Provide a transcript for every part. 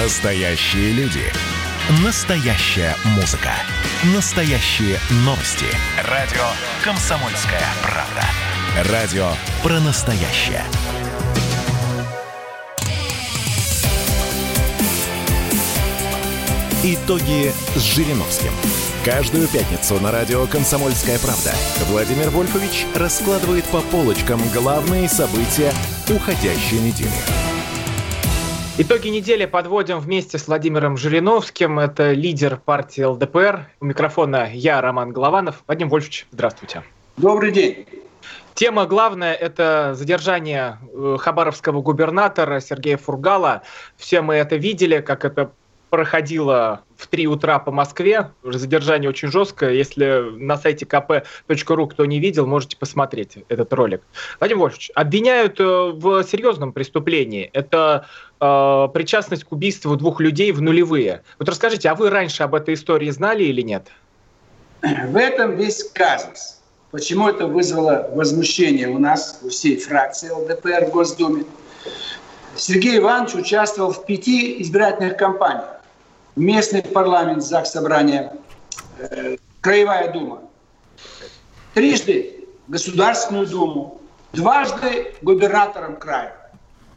Настоящие люди. Настоящая музыка. Настоящие новости. Радио «Комсомольская правда». Радио про настоящее. Итоги с Жириновским. Каждую пятницу на радио «Комсомольская правда» Владимир Вольфович раскладывает по полочкам главные события уходящей недели. Итоги недели подводим вместе с Владимиром Жириновским. Это лидер партии ЛДПР. У микрофона я, Роман Голованов. Владимир Вольфович, здравствуйте. Добрый день. Тема главная – это задержание э, хабаровского губернатора Сергея Фургала. Все мы это видели, как это проходило в 3 утра по Москве. Задержание очень жесткое. Если на сайте kp.ru кто не видел, можете посмотреть этот ролик. Владимир Вольфович, обвиняют э, в серьезном преступлении. Это э, причастность к убийству двух людей в нулевые. Вот расскажите, а вы раньше об этой истории знали или нет? В этом весь казус. Почему это вызвало возмущение у нас, у всей фракции ЛДПР в Госдуме? Сергей Иванович участвовал в пяти избирательных кампаниях местный парламент, ЗАГС Собрания, э, Краевая Дума, трижды Государственную Думу, дважды губернатором края.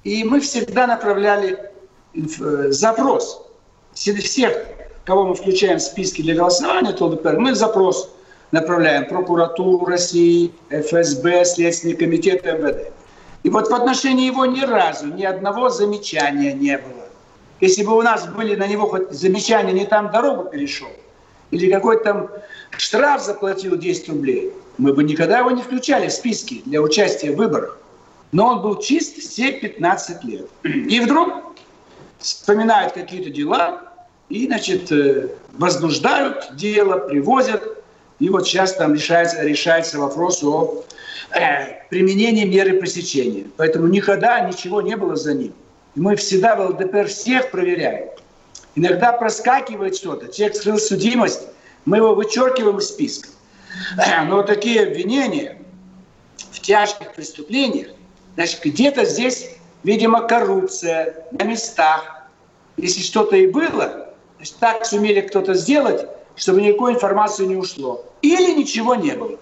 И мы всегда направляли э, запрос всех, кого мы включаем в списки для голосования, то, мы запрос направляем прокуратуру России, ФСБ, Следственный комитет МВД. И вот в отношении его ни разу ни одного замечания не было. Если бы у нас были на него хоть замечания, не там дорогу перешел, или какой-то там штраф заплатил 10 рублей, мы бы никогда его не включали в списки для участия в выборах. Но он был чист все 15 лет. И вдруг вспоминают какие-то дела, и, значит, э, возбуждают дело, привозят, и вот сейчас там решается, решается вопрос о э, применении меры пресечения. Поэтому никогда ничего не было за ним. Мы всегда в ЛДПР всех проверяем. Иногда проскакивает что-то, человек скрыл судимость, мы его вычеркиваем из списка. Но такие обвинения в тяжких преступлениях, значит, где-то здесь, видимо, коррупция на местах. Если что-то и было, значит, так сумели кто-то сделать, чтобы никакой информации не ушло. Или ничего не было.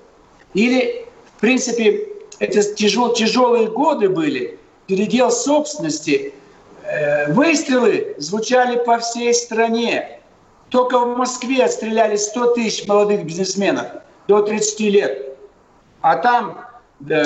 Или, в принципе, это тяжел, тяжелые годы были, передел собственности, выстрелы звучали по всей стране. Только в Москве отстреляли 100 тысяч молодых бизнесменов до 30 лет. А там, да,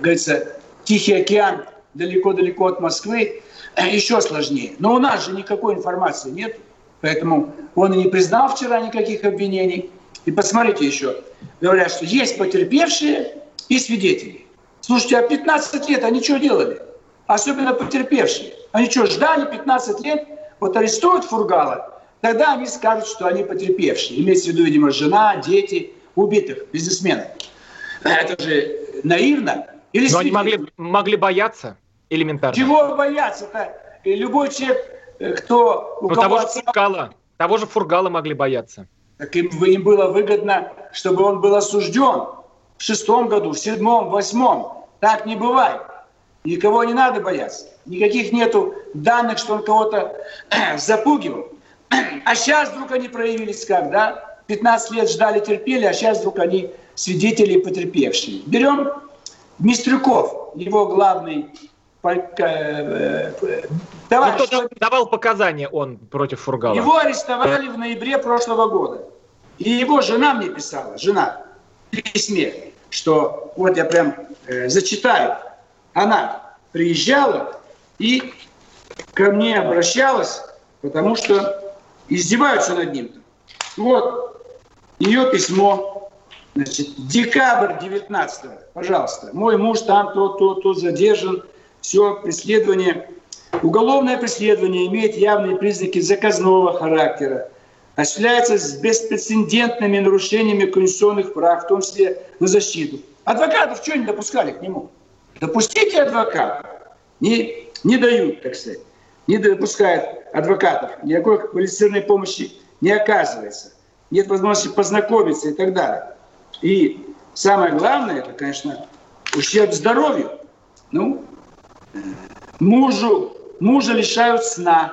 говорится, Тихий океан далеко-далеко от Москвы, э, еще сложнее. Но у нас же никакой информации нет. Поэтому он и не признал вчера никаких обвинений. И посмотрите еще. Говорят, что есть потерпевшие и свидетели. Слушайте, а 15 лет они что делали? Особенно потерпевшие. Они что, ждали 15 лет, вот арестуют Фургала, тогда они скажут, что они потерпевшие. Имеется в виду, видимо, жена, дети убитых бизнесменов. Это же наивно. Или Но они могли, могли бояться элементарно. Чего бояться-то? Любой человек, э, кто... У того же отца... Фургала. Того же Фургала могли бояться. Так им, им было выгодно, чтобы он был осужден в шестом году, в седьмом, в восьмом. Так не бывает. Никого не надо бояться. Никаких нету данных, что он кого-то запугивал. А сейчас вдруг они проявились как, да? 15 лет ждали, терпели, а сейчас вдруг они свидетели и потерпевшие. Берем Мистрюков, его главный э, э, товарищ. Ну, кто давал показания он против Фургала? Его арестовали в ноябре прошлого года. И его жена мне писала, жена, в письме, что вот я прям э, зачитаю она приезжала и ко мне обращалась, потому что издеваются над ним. Вот ее письмо, значит, декабрь 19 пожалуйста. Мой муж там то, то, то задержан, все, преследование. Уголовное преследование имеет явные признаки заказного характера, осуществляется с беспрецедентными нарушениями конституционных прав, в том числе на защиту. Адвокатов что не допускали к нему? Допустите адвоката. Не, не дают, так сказать. Не допускают адвокатов. Никакой квалифицированной помощи не оказывается. Нет возможности познакомиться и так далее. И самое главное, это, конечно, ущерб здоровью. Ну, мужу, мужа лишают сна.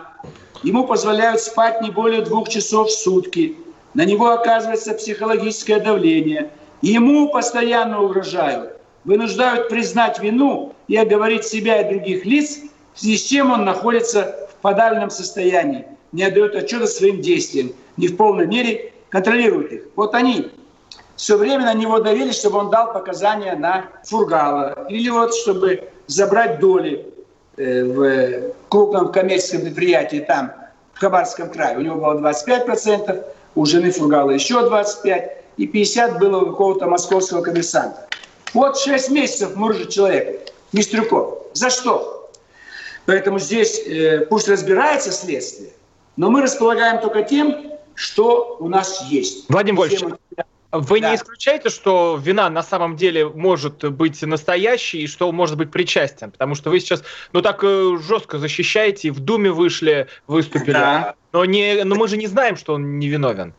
ему позволяют спать не более двух часов в сутки, на него оказывается психологическое давление, ему постоянно угрожают, вынуждают признать вину и оговорить себя и других лиц, в связи с чем он находится в подавленном состоянии, не отдает отчета своим действиям, не в полной мере контролирует их. Вот они все время на него давили, чтобы он дал показания на Фургала. Или вот чтобы забрать доли э, в крупном коммерческом предприятии там, в Хабарском крае. У него было 25%, у жены Фургала еще 25%, и 50 было у какого-то московского коммерсанта. Вот 6 месяцев муржит человек, Мистрюков. За что? Поэтому здесь э, пусть разбирается следствие, но мы располагаем только тем, что у нас есть. Владимир Вольфович, вы да. не исключаете, что вина на самом деле может быть настоящей и что может быть причастен? Потому что вы сейчас ну так э, жестко защищаете, в Думе вышли, выступили. Да. Но, не, но мы же не знаем, что он невиновен.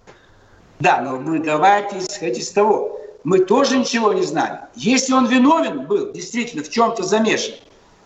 Да, но мы давайте исходить из того. Мы тоже ничего не знаем. Если он виновен был, действительно, в чем-то замешан,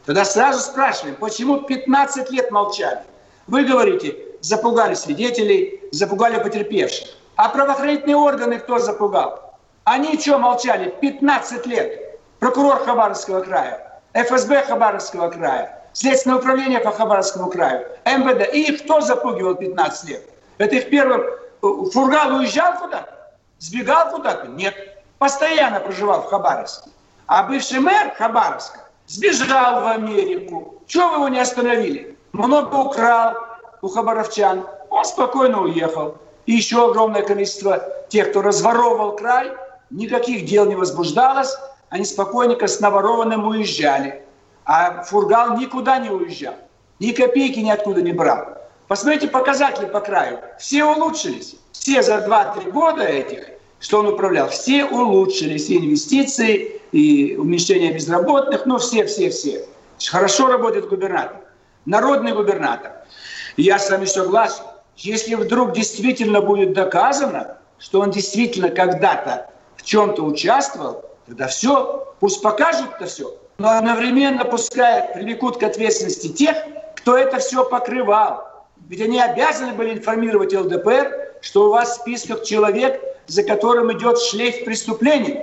тогда сразу спрашиваем, почему 15 лет молчали? Вы говорите, запугали свидетелей, запугали потерпевших. А правоохранительные органы кто запугал? Они что молчали 15 лет? Прокурор Хабаровского края, ФСБ Хабаровского края, Следственное управление по Хабаровскому краю, МВД. И их кто запугивал 15 лет? Это их первым... Фургал уезжал куда-то? Сбегал куда-то? Нет. Постоянно проживал в Хабаровске. А бывший мэр Хабаровска сбежал в Америку. Чего вы его не остановили? Много украл у хабаровчан. Он спокойно уехал и еще огромное количество тех, кто разворовывал край, никаких дел не возбуждалось, они спокойненько с наворованным уезжали. А Фургал никуда не уезжал, ни копейки ниоткуда не брал. Посмотрите показатели по краю. Все улучшились. Все за 2-3 года этих, что он управлял, все улучшились. И инвестиции, и уменьшение безработных, ну все, все, все. Хорошо работает губернатор. Народный губернатор. Я с вами согласен. Если вдруг действительно будет доказано, что он действительно когда-то в чем-то участвовал, тогда все, пусть покажут это все, но одновременно пускай привлекут к ответственности тех, кто это все покрывал. Ведь они обязаны были информировать ЛДПР, что у вас в списках человек, за которым идет шлейф преступлений,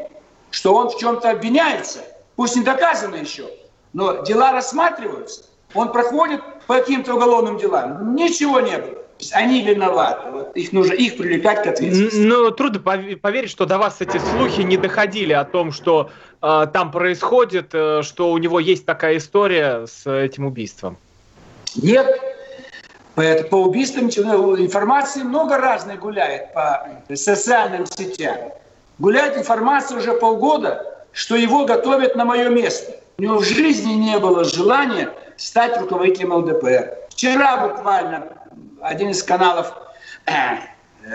что он в чем-то обвиняется. Пусть не доказано еще, но дела рассматриваются. Он проходит по каким-то уголовным делам. Ничего не было они виноваты. Вот их нужно их привлекать к ответственности. Ну, трудно поверить, что до вас эти слухи не доходили о том, что э, там происходит, э, что у него есть такая история с этим убийством. Нет. По, убийствам информации много разной гуляет по социальным сетям. Гуляет информация уже полгода, что его готовят на мое место. У него в жизни не было желания стать руководителем ЛДПР. Вчера буквально один из каналов э,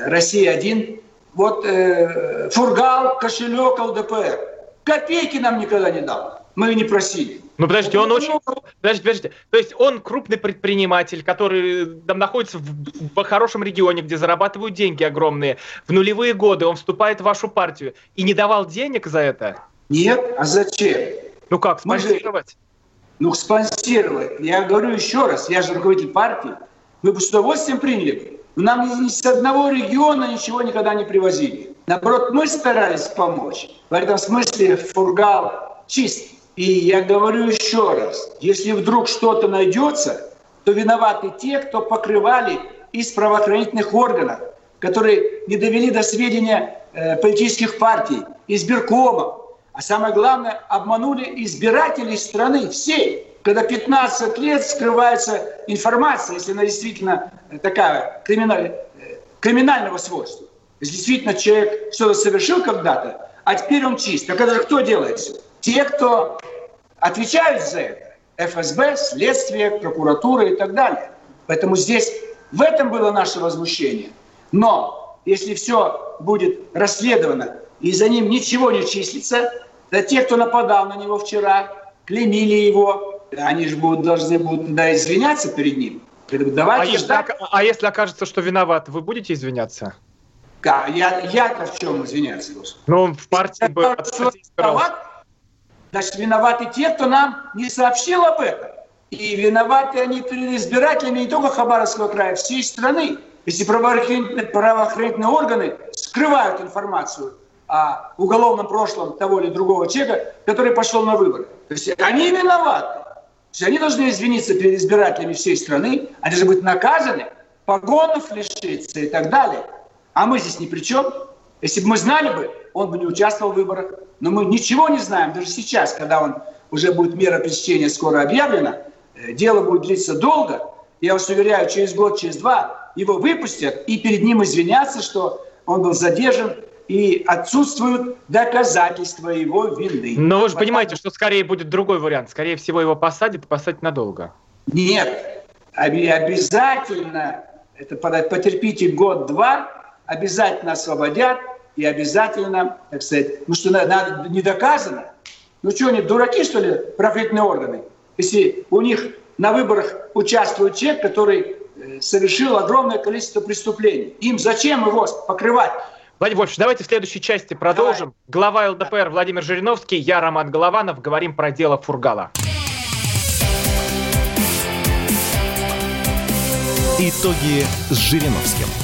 «Россия-1», вот э, Фургал, кошелек ЛДПР. Копейки нам никогда не дал. Мы не просили. Ну, подождите, он очень... Подождите, подождите. То есть он крупный предприниматель, который там находится в, в хорошем регионе, где зарабатывают деньги огромные. В нулевые годы он вступает в вашу партию и не давал денег за это? Нет, а зачем? Ну как, спонсировать? Же... Ну, спонсировать. Я говорю еще раз, я же руководитель партии мы бы с удовольствием приняли. Нам ни с одного региона ничего никогда не привозили. Наоборот, мы старались помочь. В этом смысле Фургал чист. И я говорю еще раз, если вдруг что-то найдется, то виноваты те, кто покрывали из правоохранительных органов, которые не довели до сведения э, политических партий, избиркомов, а самое главное, обманули избирателей страны всей когда 15 лет скрывается информация, если она действительно такая криминаль, криминального свойства. Если действительно человек что-то совершил когда-то, а теперь он чист. Так это кто делает все? Те, кто отвечают за это. ФСБ, следствие, прокуратура и так далее. Поэтому здесь в этом было наше возмущение. Но если все будет расследовано и за ним ничего не числится, то те, кто нападал на него вчера, клеймили его, они же будут, должны будут да, извиняться перед ним. Давайте а, ждать. Если, а если окажется, что виноват, вы будете извиняться? Да, я, я-то в чем извиняться? Ну, в партии бы... Виноват, значит, виноваты те, кто нам не сообщил об этом. И виноваты они перед избирателями не только Хабаровского края, всей страны. Если правоохранительные, правоохранительные органы скрывают информацию о уголовном прошлом того или другого человека, который пошел на выборы. То есть они виноваты. То есть они должны извиниться перед избирателями всей страны, они должны быть наказаны, погонов лишиться и так далее. А мы здесь ни при чем. Если бы мы знали бы, он бы не участвовал в выборах. Но мы ничего не знаем. Даже сейчас, когда он уже будет мера пресечения скоро объявлена, э, дело будет длиться долго. Я вас уверяю, через год, через два его выпустят и перед ним извинятся, что он был задержан и отсутствуют доказательства его вины. Но вы же понимаете, что скорее будет другой вариант. Скорее всего, его посадят и посадят надолго. Нет, обязательно, это потерпите год-два, обязательно освободят и обязательно, так сказать, ну что надо, не доказано. Ну что, они дураки, что ли, правоохранительные органы? Если у них на выборах участвует человек, который э, совершил огромное количество преступлений. Им зачем его покрывать? Владимир Вольфович, давайте в следующей части продолжим. Давай. Глава ЛДПр Владимир Жириновский, я Роман Голованов. Говорим про дело Фургала. Итоги с Жириновским.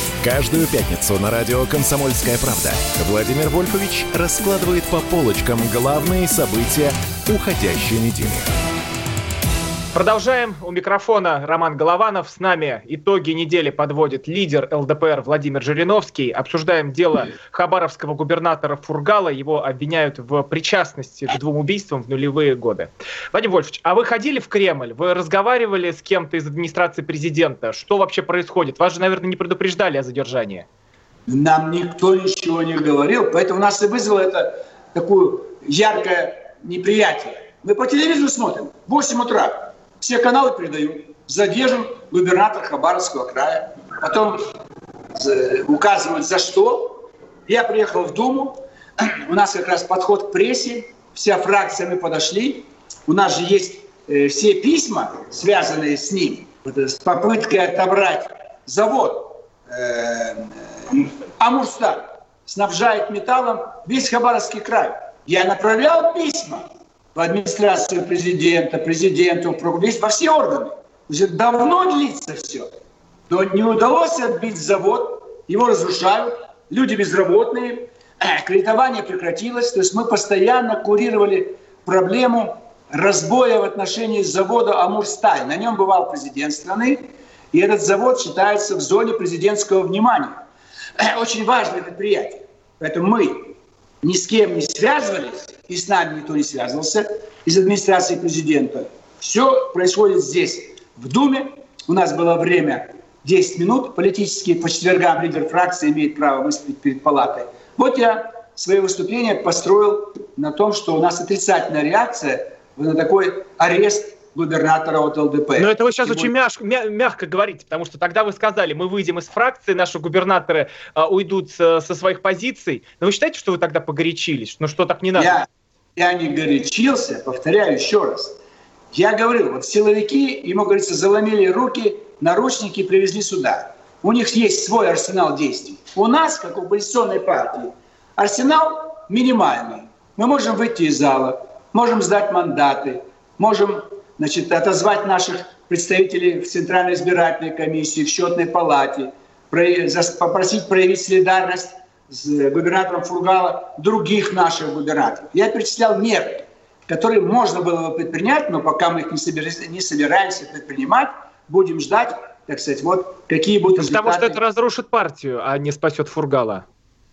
Каждую пятницу на радио «Комсомольская правда» Владимир Вольфович раскладывает по полочкам главные события уходящей недели. Продолжаем. У микрофона Роман Голованов. С нами итоги недели подводит лидер ЛДПР Владимир Жириновский. Обсуждаем дело хабаровского губернатора Фургала. Его обвиняют в причастности к двум убийствам в нулевые годы. Владимир Вольфович, а вы ходили в Кремль? Вы разговаривали с кем-то из администрации президента? Что вообще происходит? Вас же, наверное, не предупреждали о задержании. Нам никто ничего не говорил, поэтому нас и вызвало это такое яркое неприятие. Мы по телевизору смотрим, 8 утра, все каналы передают. Задержан губернатор Хабаровского края. Потом указывают за что. Я приехал в Думу. У нас как раз подход к прессе. Вся фракция мы подошли. У нас же есть э, все письма, связанные с ним. Вот, с попыткой отобрать завод. Э, Амурстар снабжает металлом весь Хабаровский край. Я направлял письма в администрацию президента, президенту, весь, во все органы. Уже давно длится все. Но не удалось отбить завод, его разрушают, люди безработные, э, кредитование прекратилось. То есть мы постоянно курировали проблему разбоя в отношении завода «Амурсталь». На нем бывал президент страны, и этот завод считается в зоне президентского внимания. Э, очень важное предприятие. Поэтому мы ни с кем не связывались, и с нами никто не связывался из администрации президента. Все происходит здесь, в Думе. У нас было время 10 минут. Политические по четвергам лидер фракции имеет право выступить перед палатой. Вот я свое выступление построил на том, что у нас отрицательная реакция на такой арест губернатора от ЛДП. Но это вы сейчас Тем очень мяг, мя, мягко говорите, потому что тогда вы сказали, мы выйдем из фракции, наши губернаторы а, уйдут со, со своих позиций. Но вы считаете, что вы тогда погорячились? Ну что, так не надо? Я, я не горячился, повторяю еще раз. Я говорил, вот силовики, ему, говорится, заломили руки, наручники привезли сюда. У них есть свой арсенал действий. У нас, как у оппозиционной партии, арсенал минимальный. Мы можем выйти из зала, можем сдать мандаты, можем значит, отозвать наших представителей в Центральной избирательной комиссии, в счетной палате, попросить проявить солидарность с губернатором Фургала других наших губернаторов. Я перечислял меры, которые можно было бы предпринять, но пока мы их не, собираемся, не собираемся предпринимать, будем ждать, так сказать, вот какие будут результаты. Потому что это разрушит партию, а не спасет Фургала.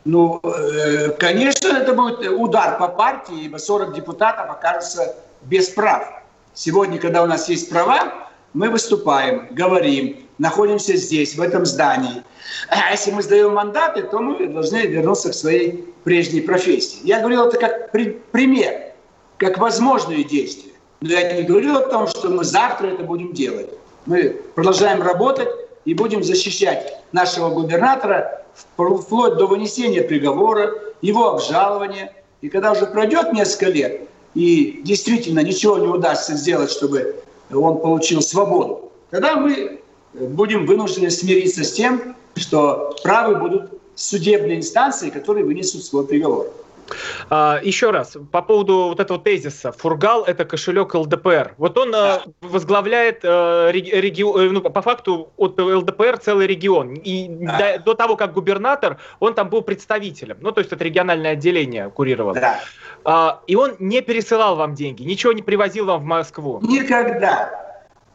Ну, э, конечно, это будет удар по партии, ибо 40 депутатов окажутся без прав. Сегодня, когда у нас есть права, мы выступаем, говорим, находимся здесь, в этом здании. А если мы сдаем мандаты, то мы должны вернуться к своей прежней профессии. Я говорил это как при, пример. как возможные действия. Но я не говорил о том, что мы завтра это будем делать. Мы продолжаем работать и будем защищать нашего губернатора вплоть до вынесения приговора, его обжалования. И когда уже пройдет несколько лет, и действительно ничего не удастся сделать, чтобы он получил свободу, тогда мы будем вынуждены смириться с тем, что правы будут судебные инстанции, которые вынесут свой приговор. А, еще раз, по поводу вот этого тезиса. Фургал – это кошелек ЛДПР. Вот он да. возглавляет э, регион, э, ну, по факту от ЛДПР целый регион. И да. до, до того, как губернатор, он там был представителем. Ну, то есть это региональное отделение курировал. Да. А, и он не пересылал вам деньги, ничего не привозил вам в Москву. Никогда.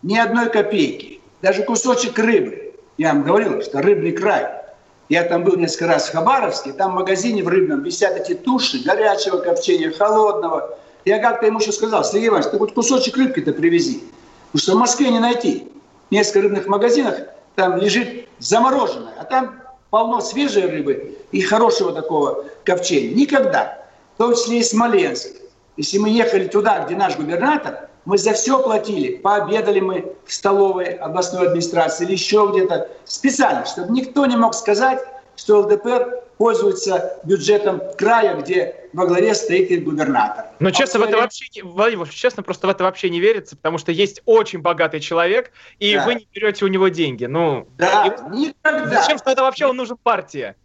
Ни одной копейки. Даже кусочек рыбы. Я вам говорил, что рыбный край – я там был несколько раз в Хабаровске, там в магазине в Рыбном висят эти туши горячего копчения, холодного. Я как-то ему еще сказал, Сергей Иванович, ты хоть кусочек рыбки-то привези. Потому что в Москве не найти. В несколько рыбных магазинах там лежит замороженное, а там полно свежей рыбы и хорошего такого копчения. Никогда. В том числе и Смоленск. Если мы ехали туда, где наш губернатор, мы за все платили. Пообедали мы в столовой областной администрации или еще где-то. Специально, чтобы никто не мог сказать, что ЛДПР пользуется бюджетом края, где во главе стоит губернатор. Но честно, а в это вообще, Владимир, честно, просто в это вообще не верится, потому что есть очень богатый человек, и да. вы не берете у него деньги. Ну, да, и... никогда. Зачем это вообще он нужен партии?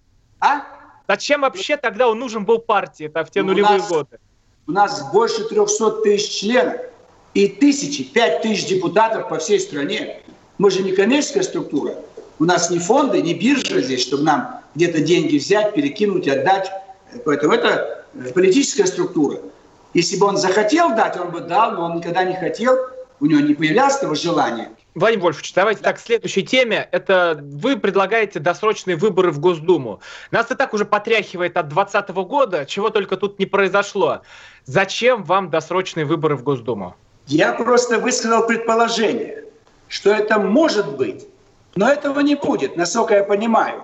А? Зачем вообще тогда он нужен был партии это в те ну, нулевые нас, годы? У нас больше 300 тысяч членов и тысячи, пять тысяч депутатов по всей стране. Мы же не коммерческая структура. У нас ни фонды, ни биржа здесь, чтобы нам где-то деньги взять, перекинуть, отдать. Поэтому это политическая структура. Если бы он захотел дать, он бы дал, но он никогда не хотел, у него не появлялось этого желания. Владимир Вольфович, давайте да. так, к следующей теме. Это вы предлагаете досрочные выборы в Госдуму. Нас и так уже потряхивает от 2020 года, чего только тут не произошло. Зачем вам досрочные выборы в Госдуму? Я просто высказал предположение, что это может быть, но этого не будет, насколько я понимаю.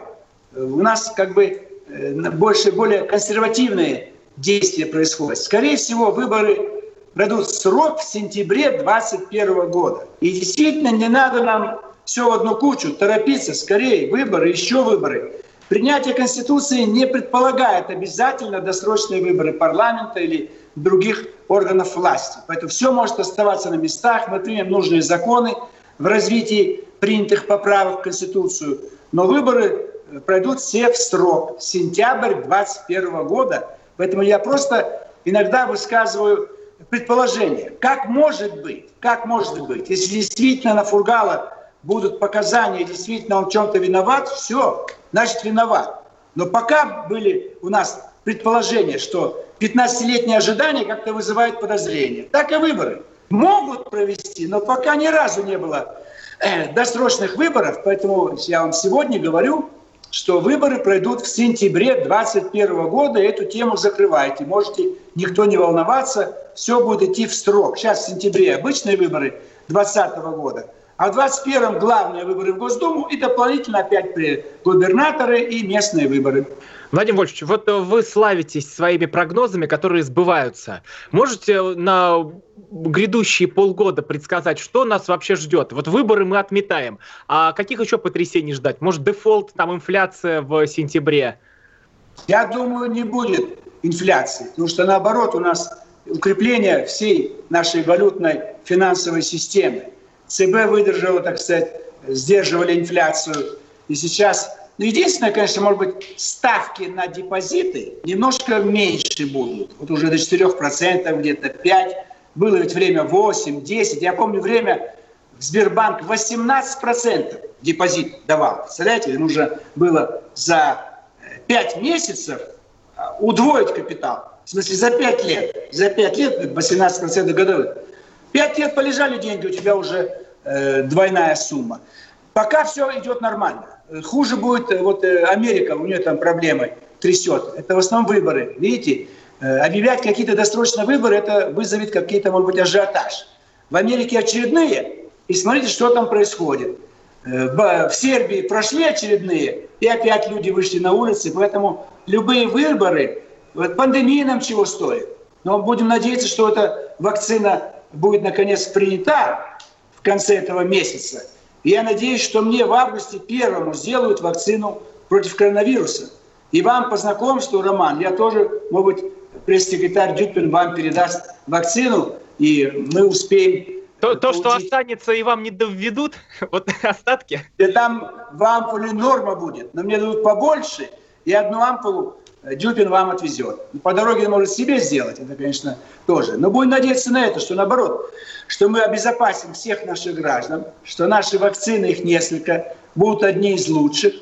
У нас как бы э, больше, более консервативные действия происходят. Скорее всего, выборы пройдут срок в сентябре 2021 года. И действительно не надо нам все в одну кучу, торопиться, скорее, выборы, еще выборы. Принятие Конституции не предполагает обязательно досрочные выборы парламента или других органов власти. Поэтому все может оставаться на местах, мы примем нужные законы в развитии принятых поправок в Конституцию, но выборы э, пройдут все в срок, сентябрь 2021 года. Поэтому я просто иногда высказываю предположение, как может быть, как может быть, если действительно на Фургала будут показания, действительно он в чем-то виноват, все, значит виноват. Но пока были у нас предположения, что 15-летнее ожидание как-то вызывает подозрения. Так и выборы могут провести, но пока ни разу не было э, досрочных выборов, поэтому я вам сегодня говорю, что выборы пройдут в сентябре 2021 года, и эту тему закрывайте. Можете никто не волноваться, все будет идти в срок. Сейчас в сентябре обычные выборы 2020 года, а в 2021 главные выборы в Госдуму и дополнительно опять губернаторы и местные выборы. Владимир Вольфович, вот вы славитесь своими прогнозами, которые сбываются. Можете на грядущие полгода предсказать, что нас вообще ждет? Вот выборы мы отметаем. А каких еще потрясений ждать? Может, дефолт, там инфляция в сентябре? Я думаю, не будет инфляции, потому что наоборот у нас укрепление всей нашей валютной финансовой системы. ЦБ выдержала, так сказать, сдерживали инфляцию. И сейчас ну, единственное, конечно, может быть, ставки на депозиты немножко меньше будут. Вот уже до 4%, где-то 5%. Было ведь время 8, 10. Я помню время, Сбербанк 18% депозит давал. Представляете, нужно было за 5 месяцев а, удвоить капитал. В смысле, за 5 лет. За 5 лет 18% годовых. 5 лет полежали деньги, у тебя уже э, двойная сумма. Пока все идет нормально. Хуже будет э, вот э, Америка, у нее там проблемы трясет. Это в основном выборы. Видите, э, объявлять какие-то досрочные выборы, это вызовет какие-то, может быть, ажиотаж. В Америке очередные, и смотрите, что там происходит. В Сербии прошли очередные, и опять люди вышли на улицы, поэтому любые выборы, вот пандемия нам чего стоит? Но будем надеяться, что эта вакцина будет наконец принята в конце этого месяца. И я надеюсь, что мне в августе первому сделают вакцину против коронавируса. И вам по знакомству, Роман, я тоже, может быть, пресс-секретарь Дюпин вам передаст вакцину, и мы успеем то, то, что останется и вам не доведут, вот остатки. Да там в ампуле норма будет, но мне дадут побольше, и одну ампулу Дюпин вам отвезет. По дороге он может себе сделать, это, конечно, тоже. Но будем надеяться на это, что наоборот, что мы обезопасим всех наших граждан, что наши вакцины, их несколько, будут одни из лучших,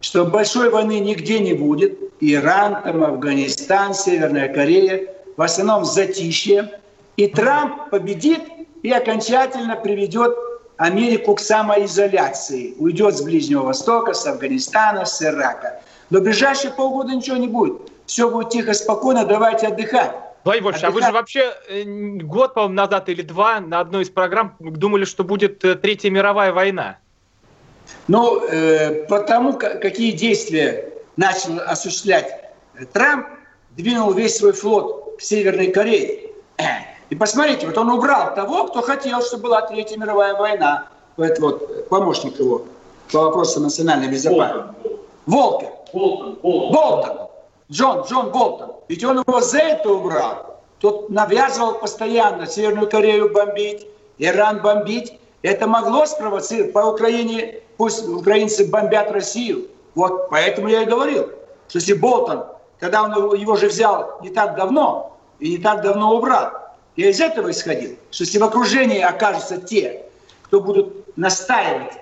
что большой войны нигде не будет. Иран, там, Афганистан, Северная Корея, в основном затишье. И Трамп победит и окончательно приведет Америку к самоизоляции. Уйдет с Ближнего Востока, с Афганистана, с Ирака. Но в ближайшие полгода ничего не будет. Все будет тихо, спокойно, давайте отдыхать. Владимир Вольфович, а вы же вообще э, год, по-моему, назад или два на одной из программ думали, что будет э, Третья мировая война. Ну, э, потому какие действия начал осуществлять Трамп, двинул весь свой флот к Северной Корее. И посмотрите, вот он убрал того, кто хотел, чтобы была Третья мировая война. Это вот помощник его по вопросам национальной безопасности. Волкер. Болтон. Болтон. Джон, Джон Болтон. Ведь он его за это убрал. Тот навязывал постоянно Северную Корею бомбить, Иран бомбить. Это могло спровоцировать по Украине, пусть украинцы бомбят Россию. Вот поэтому я и говорил, что если Болтон, когда он его, его же взял не так давно и не так давно убрал, я из этого исходил, что если в окружении окажутся те, кто будут настаивать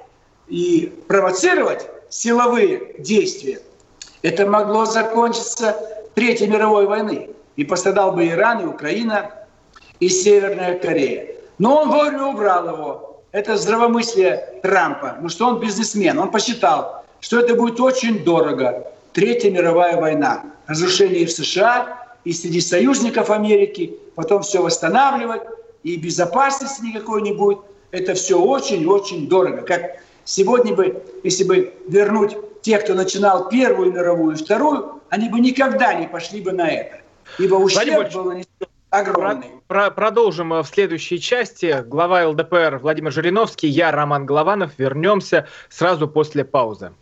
и провоцировать силовые действия, это могло закончиться Третьей мировой войной. И пострадал бы Иран, и Украина, и Северная Корея. Но он вовремя убрал его. Это здравомыслие Трампа, потому что он бизнесмен. Он посчитал, что это будет очень дорого. Третья мировая война. Разрушение в США, и среди союзников Америки, потом все восстанавливать, и безопасности никакой не будет. Это все очень-очень дорого. Как сегодня бы, если бы вернуть тех, кто начинал Первую мировую и Вторую, они бы никогда не пошли бы на это. Ибо ущерб был огромный. Про, продолжим э, в следующей части. Глава ЛДПР Владимир Жириновский, я Роман Голованов. Вернемся сразу после паузы.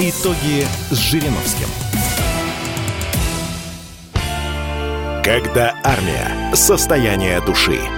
Итоги с Жириновским. Когда армия. Состояние души.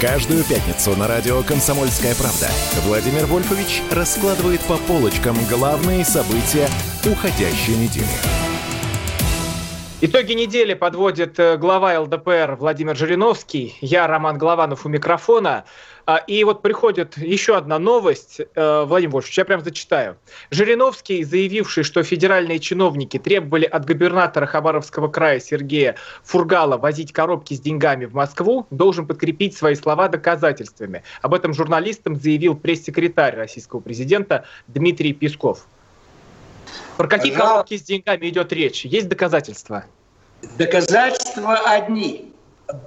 Каждую пятницу на радио «Комсомольская правда» Владимир Вольфович раскладывает по полочкам главные события уходящей недели. Итоги недели подводит э, глава ЛДПР Владимир Жириновский. Я Роман Голованов у микрофона. А, и вот приходит еще одна новость. Э, Владимир Вольфович, я прям зачитаю. Жириновский, заявивший, что федеральные чиновники требовали от губернатора Хабаровского края Сергея Фургала возить коробки с деньгами в Москву, должен подкрепить свои слова доказательствами. Об этом журналистам заявил пресс-секретарь российского президента Дмитрий Песков. Про какие Пожалуйста. коробки с деньгами идет речь? Есть доказательства? Доказательства одни.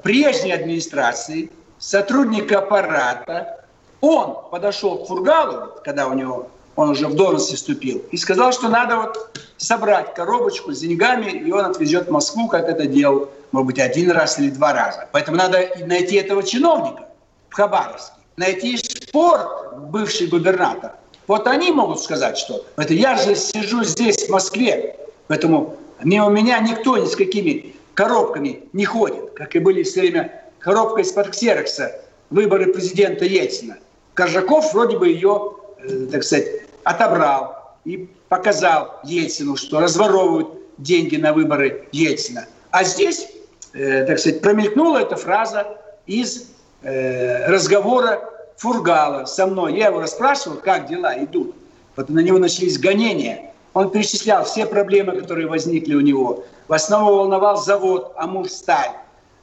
Прежней администрации, сотрудник аппарата, он подошел к Фургалу, когда у него он уже в должности вступил, и сказал, что надо вот собрать коробочку с деньгами, и он отвезет в Москву, как это делал, может быть, один раз или два раза. Поэтому надо найти этого чиновника в Хабаровске, найти спорт, бывший губернатор, вот они могут сказать что. Это я же сижу здесь, в Москве, поэтому мимо меня никто ни с какими коробками не ходит, как и были все время коробка из-под ксерокса, выборы президента Ельцина. Коржаков вроде бы ее, э, так сказать, отобрал и показал Ельцину, что разворовывают деньги на выборы Ельцина. А здесь, э, так сказать, промелькнула эта фраза из э, разговора Фургала со мной. Я его расспрашивал, как дела идут. Вот на него начались гонения. Он перечислял все проблемы, которые возникли у него. В основном волновал завод «Амурсталь».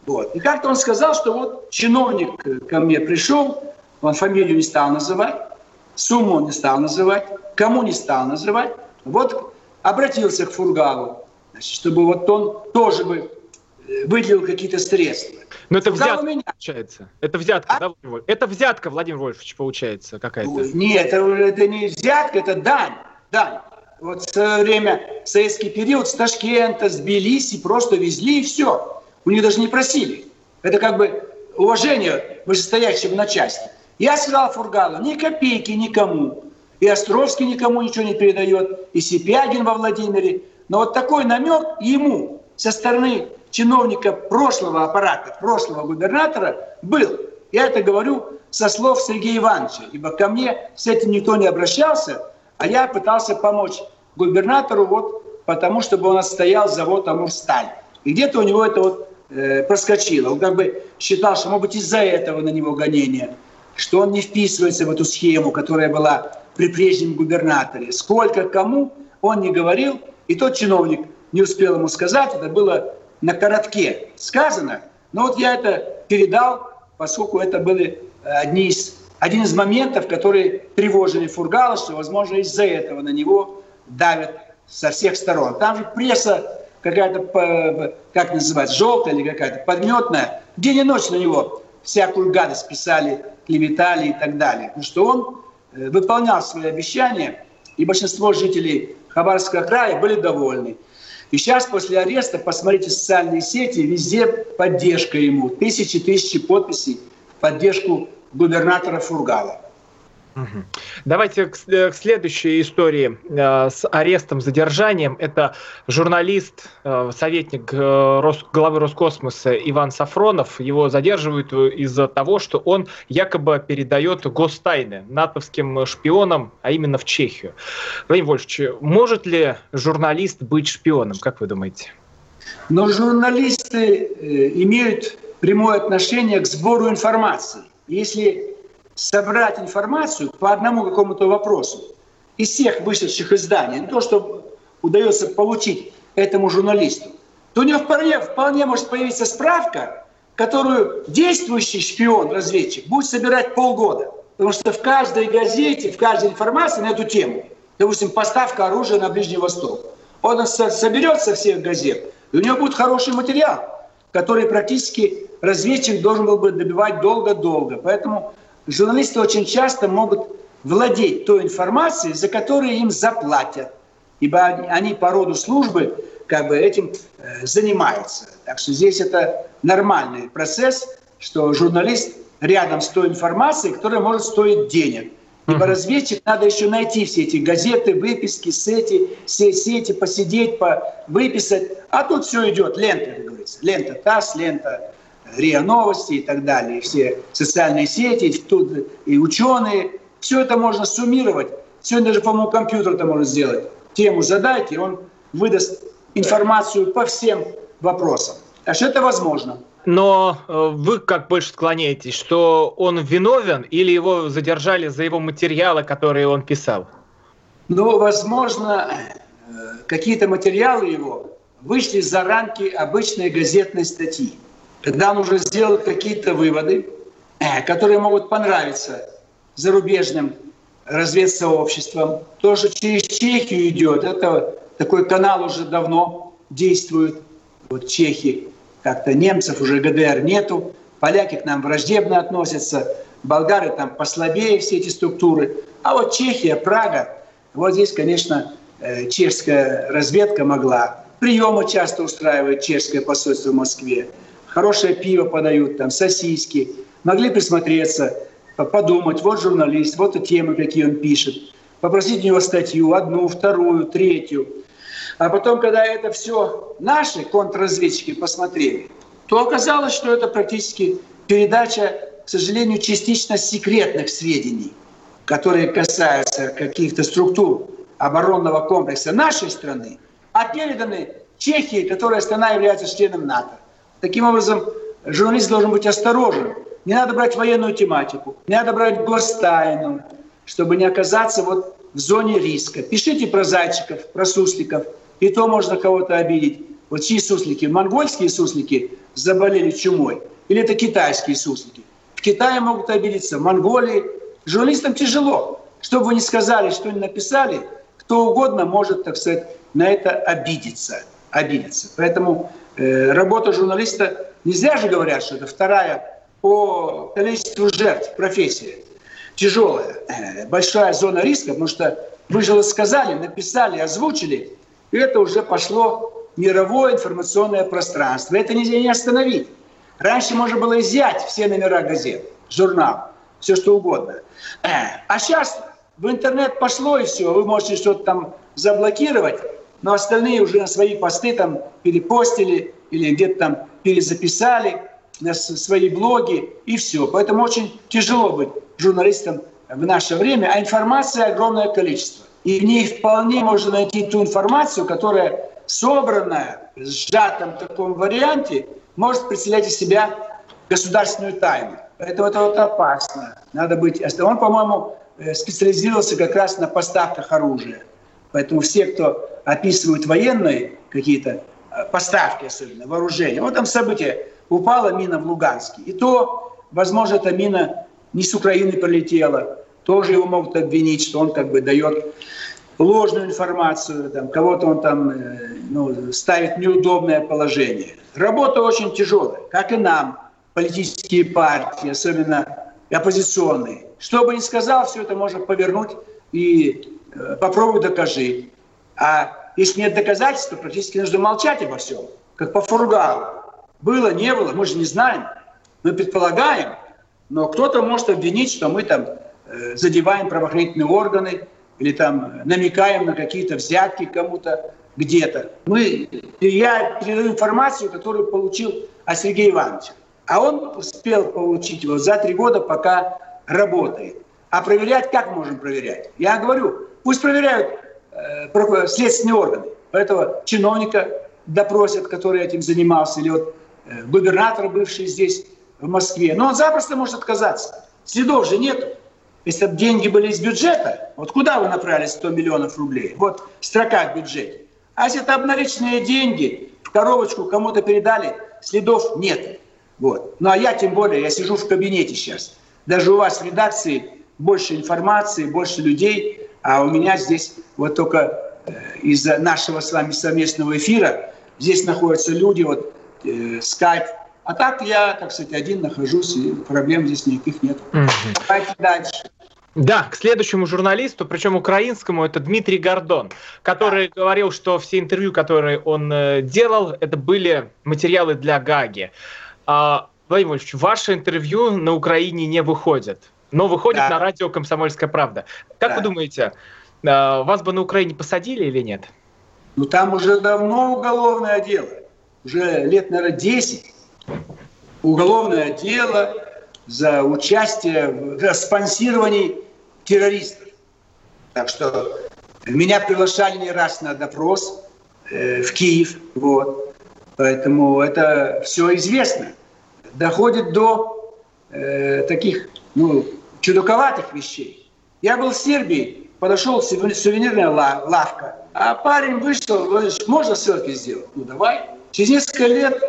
Вот. И как-то он сказал, что вот чиновник ко мне пришел, он фамилию не стал называть, сумму он не стал называть, кому не стал называть. Вот обратился к Фургалу, значит, чтобы вот он тоже бы выделил какие-то средства. Но это взятка, меня... получается. Это взятка, а? да, Владимир Это взятка, Владимир Вольфович, получается какая-то. Нет, это, это не взятка, это дань. Дань. Вот в свое время, в советский период, с Ташкента, с Тбилиси просто везли и все. У них даже не просили. Это как бы уважение вышестоящего начальства. Я сказал Фургалу, ни копейки никому. И Островский никому ничего не передает, и Сипягин во Владимире. Но вот такой намек ему со стороны чиновника прошлого аппарата, прошлого губернатора был. Я это говорю со слов Сергея Ивановича, ибо ко мне с этим никто не обращался, а я пытался помочь губернатору вот потому, чтобы он отстоял завод «Амурсталь». И где-то у него это вот э, проскочило. Он как бы считал, что, может быть, из-за этого на него гонение, что он не вписывается в эту схему, которая была при прежнем губернаторе. Сколько кому он не говорил, и тот чиновник не успел ему сказать, это было на коротке сказано, но вот я это передал, поскольку это были одни из, один из моментов, которые тревожили Фургала, что, возможно, из-за этого на него давят со всех сторон. Там же пресса какая-то, как называть, желтая или какая-то, подметная, день и ночь на него всякую гадость писали, клеветали и так далее. Потому что он э, выполнял свои обещания, и большинство жителей Хабаровского края были довольны. И сейчас после ареста, посмотрите социальные сети, везде поддержка ему. Тысячи-тысячи подписей в поддержку губернатора Фургала. Давайте к, э, к следующей истории э, с арестом, задержанием. Это журналист, э, советник главы Роскосмоса Иван Сафронов. Его задерживают из-за того, что он якобы передает гостайны натовским шпионам, а именно в Чехию. Владимир Вольфович, может ли журналист быть шпионом, как вы думаете? Но журналисты имеют прямое отношение к сбору информации. Если собрать информацию по одному какому-то вопросу из всех вышедших изданий, то, что удается получить этому журналисту, то у него вполне, вполне может появиться справка, которую действующий шпион, разведчик, будет собирать полгода. Потому что в каждой газете, в каждой информации на эту тему, допустим, поставка оружия на Ближний Восток, он соберет со всех газет, и у него будет хороший материал, который практически разведчик должен был бы добивать долго-долго. Поэтому журналисты очень часто могут владеть той информацией, за которую им заплатят, ибо они по роду службы как бы этим э, занимаются. Так что здесь это нормальный процесс, что журналист рядом с той информацией, которая может стоить денег. Ибо разведчик надо еще найти все эти газеты, выписки, сети, все сети, посидеть, по, выписать. А тут все идет, лента, как говорится. Лента ТАСС, лента РИА Новости и так далее, и все социальные сети, тут и ученые. Все это можно суммировать. Сегодня даже, по-моему, компьютер это может сделать. Тему задайте, и он выдаст информацию по всем вопросам. Так что это возможно. Но э, вы как больше склоняетесь, что он виновен или его задержали за его материалы, которые он писал? Ну, возможно, э, какие-то материалы его вышли за рамки обычной газетной статьи когда он уже сделал какие-то выводы, э, которые могут понравиться зарубежным разведсообществам, тоже через Чехию идет. Это такой канал уже давно действует. Вот Чехии как-то немцев уже ГДР нету, поляки к нам враждебно относятся, болгары там послабее все эти структуры. А вот Чехия, Прага, вот здесь, конечно, э, чешская разведка могла. Приемы часто устраивает чешское посольство в Москве хорошее пиво подают, там, сосиски. Могли присмотреться, подумать, вот журналист, вот и темы, какие он пишет. Попросить у него статью, одну, вторую, третью. А потом, когда это все наши контрразведчики посмотрели, то оказалось, что это практически передача к сожалению, частично секретных сведений, которые касаются каких-то структур оборонного комплекса нашей страны, а переданы Чехии, которая страна является членом НАТО. Таким образом, журналист должен быть осторожен. Не надо брать военную тематику, не надо брать гостайну, чтобы не оказаться вот в зоне риска. Пишите про зайчиков, про сусликов, и то можно кого-то обидеть. Вот чьи суслики? Монгольские суслики заболели чумой? Или это китайские суслики? В Китае могут обидеться, в Монголии. Журналистам тяжело. Что бы вы ни сказали, что ни написали, кто угодно может, так сказать, на это обидеться. обидеться. Поэтому работа журналиста, не зря же говорят, что это вторая по количеству жертв профессия. Тяжелая, э, большая зона риска, потому что вы же сказали, написали, озвучили, и это уже пошло мировое информационное пространство. Это нельзя не остановить. Раньше можно было изъять все номера газет, журнал, все что угодно. Э, а сейчас в интернет пошло и все, вы можете что-то там заблокировать, но остальные уже на свои посты там перепостили или где-то там перезаписали на свои блоги и все. Поэтому очень тяжело быть журналистом в наше время, а информации огромное количество. И в ней вполне можно найти ту информацию, которая собранная, в сжатом таком варианте, может представлять из себя государственную тайну. Поэтому это вот опасно. Надо быть... Он, по-моему, э, специализировался как раз на поставках оружия. Поэтому все, кто описывают военные какие-то э, поставки, особенно вооружения, вот там событие, упала мина в Луганске. И то, возможно, эта мина не с Украины прилетела. Тоже его могут обвинить, что он как бы дает ложную информацию, там, кого-то он там э, ну, ставит в неудобное положение. Работа очень тяжелая, как и нам, политические партии, особенно оппозиционные. Что бы ни сказал, все это можно повернуть и попробуй докажи. А если нет доказательств, то практически нужно молчать обо всем, как по фургалу. Было, не было, мы же не знаем. Мы предполагаем, но кто-то может обвинить, что мы там э, задеваем правоохранительные органы, или там намекаем на какие-то взятки кому-то где-то. Мы, я передаю информацию, которую получил о Сергее Ивановиче. А он успел получить его за три года, пока работает. А проверять как можем проверять? Я говорю, пусть проверяют э, следственные органы. Этого чиновника допросят, который этим занимался, или вот э, губернатор, бывший здесь, в Москве. Но он запросто может отказаться. Следов же нету. Если бы деньги были из бюджета, вот куда вы направили 100 миллионов рублей? Вот строка в бюджете. А если это обналиченные деньги, в коробочку кому-то передали, следов нет. Вот. Ну а я тем более, я сижу в кабинете сейчас. Даже у вас в редакции больше информации, больше людей, а у меня здесь вот только э, из-за нашего с вами совместного эфира здесь находятся люди, вот э, скайп. А так я, так сказать, один нахожусь, и проблем здесь никаких нет. Угу. Давайте дальше. Да, к следующему журналисту, причем украинскому, это Дмитрий Гордон, который говорил, что все интервью, которые он э, делал, это были материалы для Гаги. А, Владимир Владимирович, ваше интервью на Украине не выходит, но выходит да. на радио «Комсомольская правда». Как да. вы думаете, а, вас бы на Украине посадили или нет? Ну, там уже давно уголовное дело. Уже лет, наверное, 10. Уголовное дело за участие в спонсировании террористов. Так что меня приглашали не раз на допрос э, в Киев. Вот. Поэтому это все известно. Доходит до э, таких ну, чудаковатых вещей. Я был в Сербии, подошел сувенирная лавка, а парень вышел, говорит, можно селфи сделать? Ну давай. Через несколько лет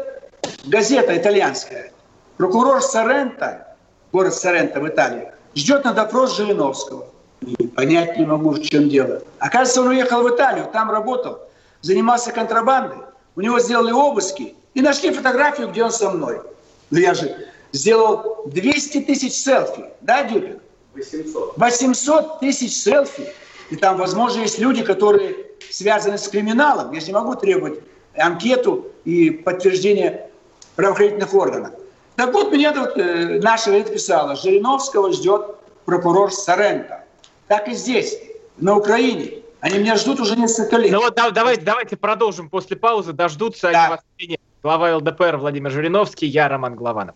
газета итальянская, прокурор Соренто, город Соренто в Италии, ждет на допрос Жириновского. И понять не могу, в чем дело. Оказывается, он уехал в Италию, там работал, занимался контрабандой. У него сделали обыски и нашли фотографию, где он со мной. Ну я же сделал 200 тысяч селфи, да, Дюбин? 800. 800 тысяч селфи. И там, возможно, есть люди, которые связаны с криминалом. Я же не могу требовать анкету и подтверждение правоохранительных органов. Так вот, меня тут э, наша газета писала, Жириновского ждет прокурор Соренко. Так и здесь, на Украине. Они меня ждут уже несколько лет. Ну вот да, давайте, давайте продолжим после паузы. Дождутся да. они вас. Глава ЛДПР Владимир Жириновский, я Роман Главанов.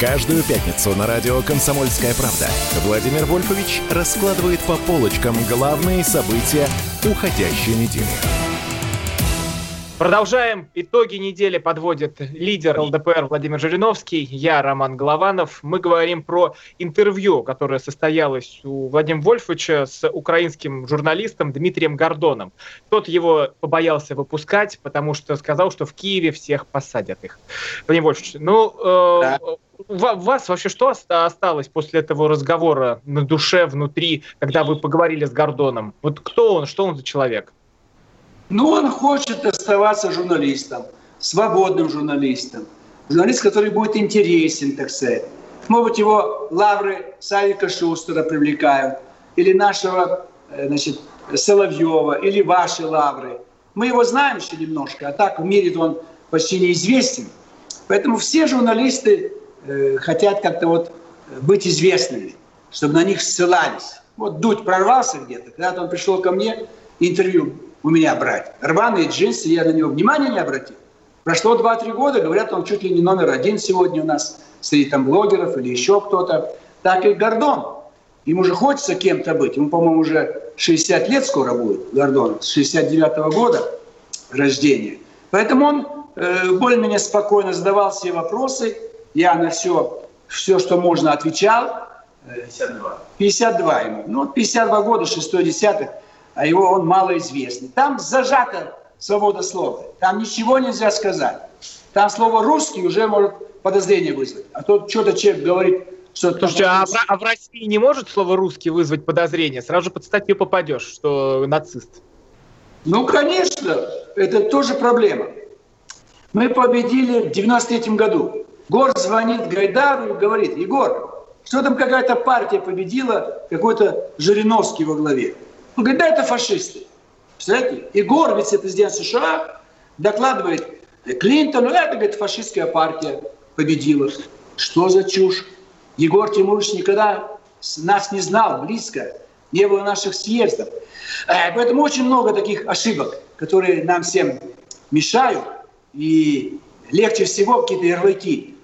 Каждую пятницу на радио «Комсомольская правда» Владимир Вольфович раскладывает по полочкам главные события уходящей недели. Продолжаем. Итоги недели подводит лидер ЛДПР Владимир Жириновский, я Роман Голованов. Мы говорим про интервью, которое состоялось у Владимира Вольфовича с украинским журналистом Дмитрием Гордоном. Тот его побоялся выпускать, потому что сказал, что в Киеве всех посадят их. Владимир Вольфович, ну, э, да. у вас вообще что осталось после этого разговора на душе, внутри, когда вы поговорили с Гордоном? Вот кто он, что он за человек? Ну, он хочет оставаться журналистом, свободным журналистом. Журналист, который будет интересен, так сказать. Может его лавры Савика Шустера привлекают, или нашего, э, значит, Соловьева, или ваши лавры. Мы его знаем еще немножко, а так в мире он почти неизвестен. Поэтому все журналисты э, хотят как-то вот быть известными, чтобы на них ссылались. Вот Дудь прорвался где-то, когда он пришел ко мне, интервью у меня брать. Рваные джинсы, я на него внимания не обратил. Прошло 2-3 года, говорят, он чуть ли не номер один сегодня у нас среди там блогеров или еще кто-то. Так и Гордон. Ему же хочется кем-то быть. Ему, по-моему, уже 60 лет скоро будет, Гордон, с 69 -го года рождения. Поэтому он э, более-менее спокойно задавал все вопросы. Я на все, все что можно, отвечал. 52. 52 ему. Ну, 52 года, 6 десятых а его он малоизвестный. Там зажата свобода слова. Там ничего нельзя сказать. Там слово «русский» уже может подозрение вызвать. А тут что-то человек говорит, что... Слушайте, а, в, а в России не может слово «русский» вызвать подозрение? Сразу же под статью попадешь, что нацист. Ну, конечно, это тоже проблема. Мы победили в 93 году. Гор звонит Гайдару и говорит, Егор, что там какая-то партия победила, какой-то Жириновский во главе. Он говорит, да, это фашисты. Представляете? И Гор, вице-президент США, докладывает Клинтону, это, говорит, фашистская партия победила. Что за чушь? Егор Тимурович никогда нас не знал близко, не было наших съездов. Э, поэтому очень много таких ошибок, которые нам всем мешают, и легче всего какие-то ярлыки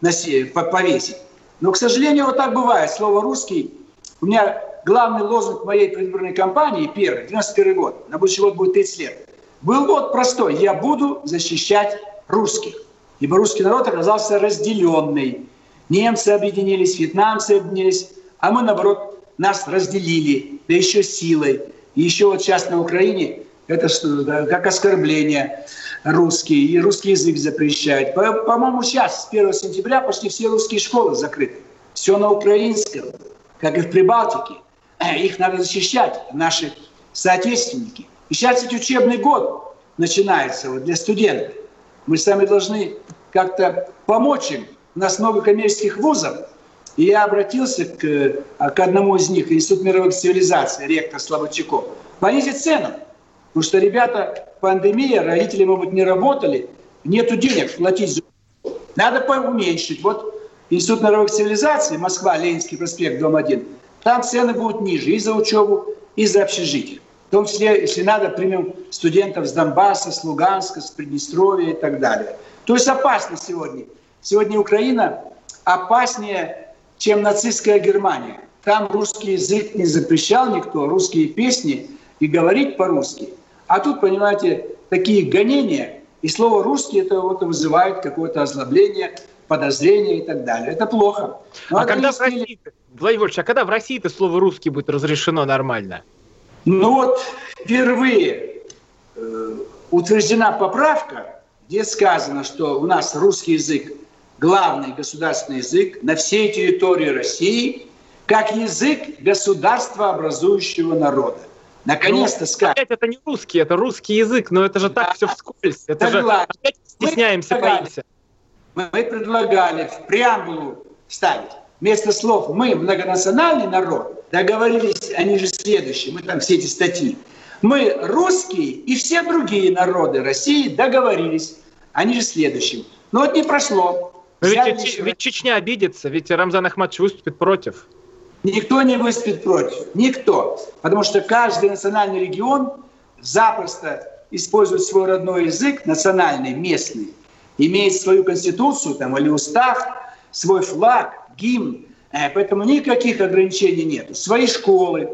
повесить. Но, к сожалению, вот так бывает. Слово «русский» у меня главный лозунг моей предвыборной кампании, первый, 91 год, на будущий год будет 30 лет, был вот простой. Я буду защищать русских. Ибо русский народ оказался разделенный. Немцы объединились, вьетнамцы объединились, а мы, наоборот, нас разделили, да еще силой. И еще вот сейчас на Украине это что, как оскорбление русский, и русский язык запрещают. По-моему, сейчас, с 1 сентября, почти все русские школы закрыты. Все на украинском, как и в Прибалтике. Их надо защищать, наши соотечественники. И сейчас ведь учебный год начинается вот, для студентов. Мы сами должны как-то помочь им. У нас много коммерческих вузов, и я обратился к, к одному из них, Институт мировых цивилизаций, ректор Слободчаков. Понизить цену. Потому что ребята, пандемия, родители, быть, не работали, нету денег платить за Надо уменьшить. Вот Институт мировых цивилизаций, Москва, Ленинский проспект, дом 1, там цены будут ниже и за учебу, и за общежитие. В том числе, если надо, примем студентов с Донбасса, с Луганска, с Приднестровья и так далее. То есть опасно сегодня. Сегодня Украина опаснее, чем нацистская Германия. Там русский язык не запрещал никто, русские песни и говорить по-русски. А тут, понимаете, такие гонения, и слово «русский» это вот вызывает какое-то озлобление, подозрения и так далее. Это плохо. Но а когда в России, Владимир Ильич, а когда в России это слово «русский» будет разрешено нормально? Ну вот впервые э, утверждена поправка, где сказано, что у нас русский язык главный государственный язык на всей территории России, как язык государства образующего народа. Наконец-то ну, сказать. Это не русский, это русский язык, но это же так все вскользь. Это же опять стесняемся, мы боимся. Мы предлагали в преамбулу ставить вместо слов «мы многонациональный народ», договорились они же следующие, мы там все эти статьи. Мы русские и все другие народы России договорились, они же следующим. Но вот не прошло. Ведь, ведь Чечня обидится, ведь Рамзан Ахматович выступит против. Никто не выступит против. Никто. Потому что каждый национальный регион запросто использует свой родной язык, национальный, местный, имеет свою конституцию там, или устав, свой флаг, гимн. Э, поэтому никаких ограничений нет. Свои школы.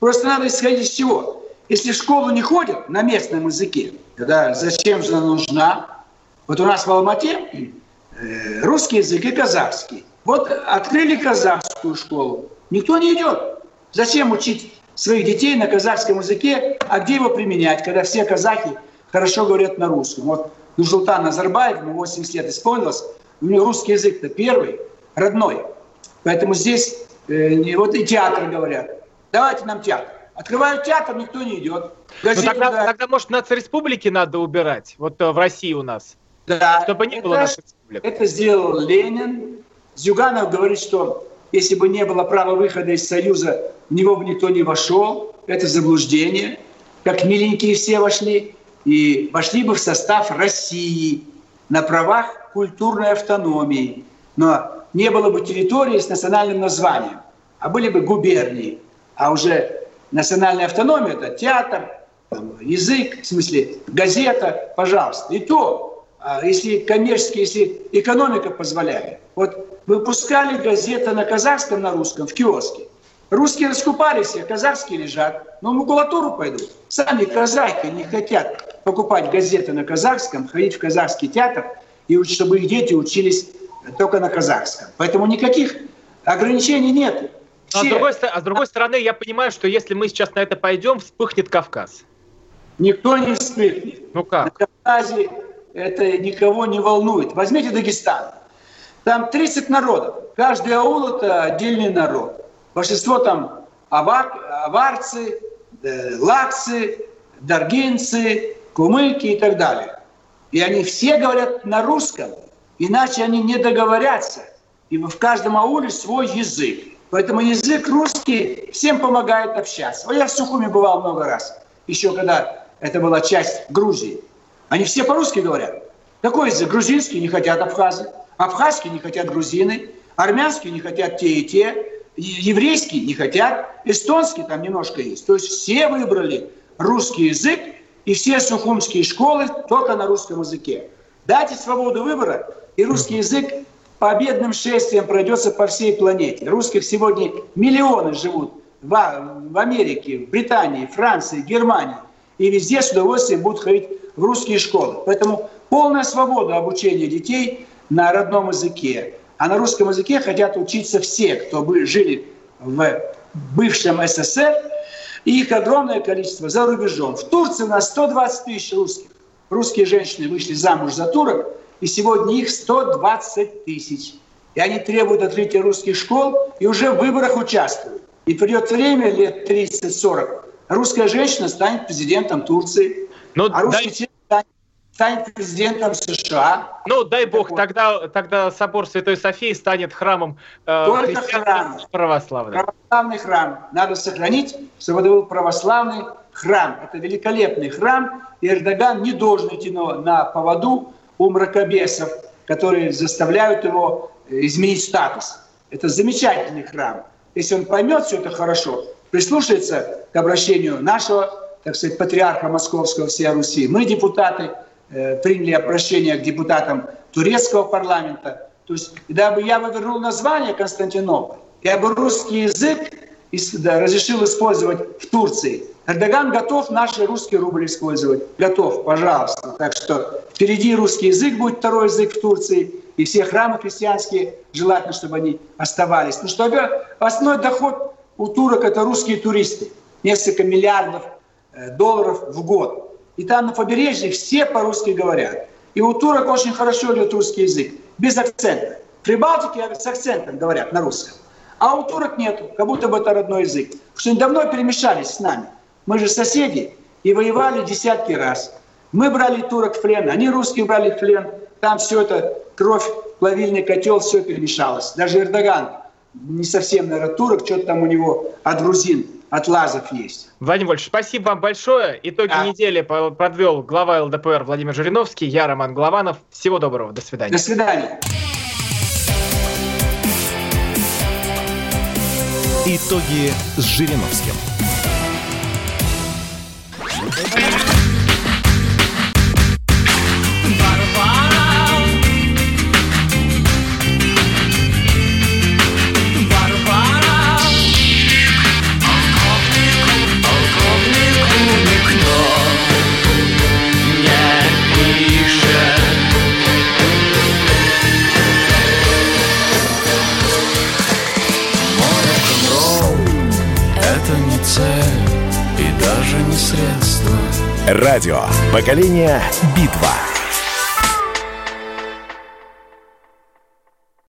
Просто надо исходить из чего? Если в школу не ходят на местном языке, тогда зачем же она нужна? Вот у нас в Алмате э, русский язык и казахский. Вот открыли казахскую школу. Никто не идет. Зачем учить своих детей на казахском языке, а где его применять, когда все казахи хорошо говорят на русском? Вот Нурсултан Назарбаев, ему 80 лет исполнилось, у него русский язык-то первый, родной. Поэтому здесь э, вот и театр говорят. Давайте нам театр. Открывают театр, никто не идет. Ну, тогда, тогда, может, нацреспублики надо убирать, вот э, в России у нас, да, чтобы не это, было наших республик. Это сделал Ленин. Зюганов говорит, что если бы не было права выхода из Союза, в него бы никто не вошел. Это заблуждение. Как миленькие все вошли. И вошли бы в состав России на правах культурной автономии. Но не было бы территории с национальным названием, а были бы губернии. А уже национальная автономия – это театр, язык, в смысле газета, пожалуйста. И то, а, если коммерчески, если экономика позволяет. Вот выпускали газеты на казахском, на русском в киоске. Русские раскупались, а казахские лежат. Но в макулатуру пойдут. Сами казахи не хотят покупать газеты на казахском, ходить в казахский театр, и чтобы их дети учились только на казахском. Поэтому никаких ограничений нет. Все... А, с другой, а с другой стороны, я понимаю, что если мы сейчас на это пойдем, вспыхнет Кавказ. Никто не вспыхнет. Ну как? На Кавказе это никого не волнует. Возьмите Дагестан. Там 30 народов. Каждый аул – это отдельный народ. Большинство там авар, аварцы, э, лакцы, даргинцы, кумыки и так далее. И они все говорят на русском, иначе они не договорятся. И в каждом ауле свой язык. Поэтому язык русский всем помогает общаться. я в Сухуме бывал много раз, еще когда это была часть Грузии. Они все по-русски говорят. Какой язык? Грузинский не хотят абхазы. Абхазский не хотят грузины, армянский не хотят те и те, еврейский не хотят, эстонский там немножко есть. То есть все выбрали русский язык, и все сухумские школы только на русском языке. Дайте свободу выбора, и русский язык победным шествием пройдется по всей планете. Русских сегодня миллионы живут в, в Америке, в Британии, Франции, Германии. И везде с удовольствием будут ходить в русские школы. Поэтому полная свобода обучения детей на родном языке. А на русском языке хотят учиться все, кто бы жили в бывшем СССР, и их огромное количество за рубежом. В Турции у нас 120 тысяч русских. Русские женщины вышли замуж за турок, и сегодня их 120 тысяч. И они требуют открытия русских школ и уже в выборах участвуют. И придет время, лет 30-40, русская женщина станет президентом Турции, Но ну, а русский дай станет президентом США. Ну, дай бог, тогда, тогда собор Святой Софии станет храмом э, Только храм. православным. Православный храм. Надо сохранить, чтобы это был православный храм. Это великолепный храм, и Эрдоган не должен идти на, на поводу у мракобесов, которые заставляют его э, изменить статус. Это замечательный храм. Если он поймет все это хорошо, прислушается к обращению нашего, так сказать, патриарха Московского всей Руси, мы, депутаты, приняли обращение к депутатам турецкого парламента. То есть, дабы я бы вернул название Константинополь, я бы русский язык разрешил использовать в Турции. Эрдоган готов наш русский рубль использовать. Готов, пожалуйста. Так что впереди русский язык будет второй язык в Турции. И все храмы христианские желательно, чтобы они оставались. Ну что основной доход у турок это русские туристы. Несколько миллиардов э, долларов в год. И там на побережье все по-русски говорят. И у турок очень хорошо идет русский язык, без акцента. В Прибалтике с акцентом говорят на русском. А у турок нету, как будто бы это родной язык. Что они давно перемешались с нами. Мы же соседи и воевали десятки раз. Мы брали турок в плен, они русские брали в плен. Там все это, кровь, плавильный котел, все перемешалось. Даже Эрдоган не совсем, наверное, турок, что-то там у него от грузин, от лазов есть. Владимир Вольфович, спасибо вам большое. Итоги а. недели подвел глава ЛДПР Владимир Жириновский, я Роман Голованов. Всего доброго, до свидания. До свидания. Итоги с Жириновским. Радио. Поколение. Битва.